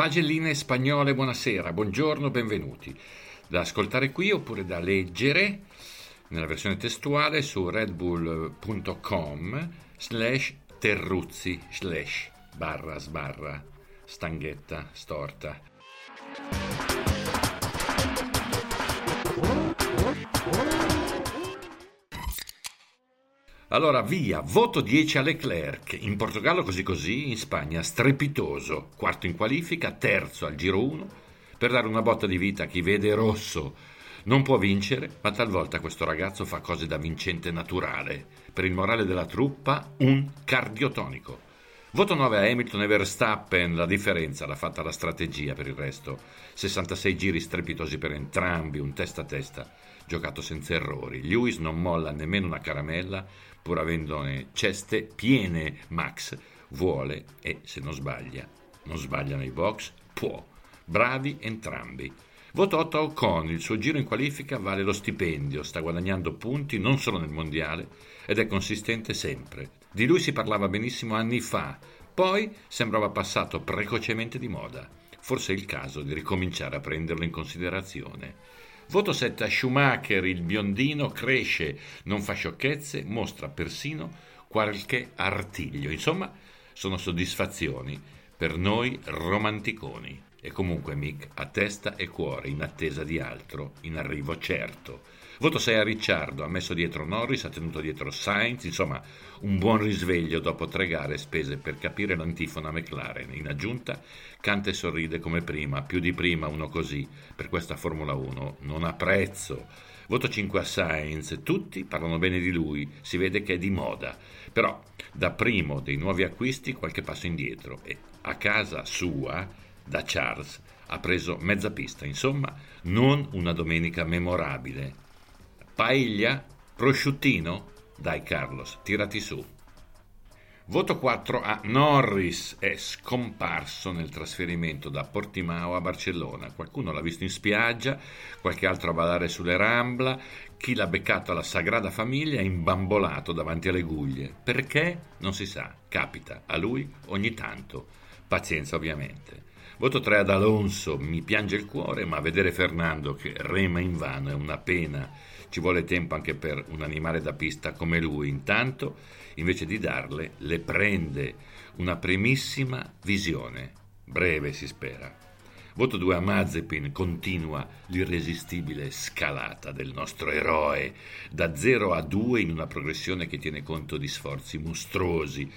Pagelline spagnole, buonasera, buongiorno, benvenuti. Da ascoltare qui oppure da leggere nella versione testuale su redbull.com slash terruzzi slash barra sbarra stanghetta storta. Allora via, voto 10 a Leclerc, in Portogallo così così, in Spagna strepitoso, quarto in qualifica, terzo al giro 1, per dare una botta di vita a chi vede rosso. Non può vincere, ma talvolta questo ragazzo fa cose da vincente naturale. Per il morale della truppa, un cardiotonico. Voto 9 a Hamilton e Verstappen, la differenza l'ha fatta la strategia per il resto. 66 giri strepitosi per entrambi, un testa a testa, giocato senza errori. Lewis non molla nemmeno una caramella, pur avendone ceste piene, Max vuole e se non sbaglia, non sbaglia nei box, può. Bravi entrambi. Voto 8 a Ocon, il suo giro in qualifica vale lo stipendio, sta guadagnando punti non solo nel mondiale ed è consistente sempre. Di lui si parlava benissimo anni fa, poi sembrava passato precocemente di moda. Forse è il caso di ricominciare a prenderlo in considerazione. Voto 7 a Schumacher, il biondino cresce, non fa sciocchezze, mostra persino qualche artiglio. Insomma, sono soddisfazioni per noi romanticoni. E comunque Mick ha testa e cuore in attesa di altro, in arrivo certo. Voto 6 a Ricciardo, ha messo dietro Norris, ha tenuto dietro Sainz, insomma un buon risveglio dopo tre gare spese per capire l'antifona McLaren. In aggiunta canta e sorride come prima, più di prima uno così, per questa Formula 1 non ha prezzo. Voto 5 a Sainz, tutti parlano bene di lui, si vede che è di moda, però da primo dei nuovi acquisti qualche passo indietro e a casa sua, da Charles, ha preso mezza pista, insomma non una domenica memorabile. Paella? Prosciuttino? Dai Carlos, tirati su. Voto 4 a Norris, è scomparso nel trasferimento da Portimao a Barcellona. Qualcuno l'ha visto in spiaggia, qualche altro a ballare sulle Rambla, chi l'ha beccato alla Sagrada Famiglia è imbambolato davanti alle guglie. Perché? Non si sa, capita a lui ogni tanto. Pazienza ovviamente. Voto 3 ad Alonso, mi piange il cuore, ma vedere Fernando che rema in vano è una pena. Ci vuole tempo anche per un animale da pista come lui. Intanto, invece di darle, le prende una primissima visione. Breve si spera. Voto 2 a Mazepin, continua l'irresistibile scalata del nostro eroe, da 0 a 2 in una progressione che tiene conto di sforzi mostruosi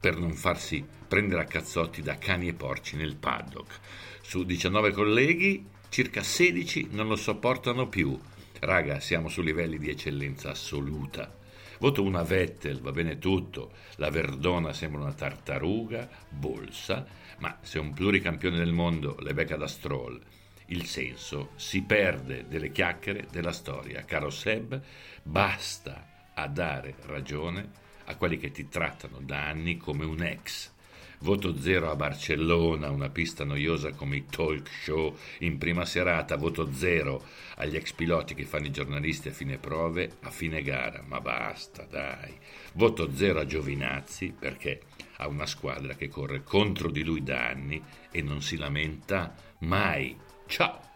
per non farsi prendere a cazzotti da cani e porci nel paddock. Su 19 colleghi, circa 16 non lo sopportano più. Raga, siamo su livelli di eccellenza assoluta. Voto una Vettel, va bene tutto. La Verdona sembra una tartaruga, bolsa, ma se un pluricampione del mondo le becca da Stroll, il senso si perde delle chiacchiere della storia. Caro Seb, basta a dare ragione a quelli che ti trattano da anni come un ex. Voto zero a Barcellona, una pista noiosa come i talk show in prima serata. Voto zero agli ex piloti che fanno i giornalisti a fine prove, a fine gara. Ma basta, dai. Voto zero a Giovinazzi perché ha una squadra che corre contro di lui da anni e non si lamenta mai. Ciao!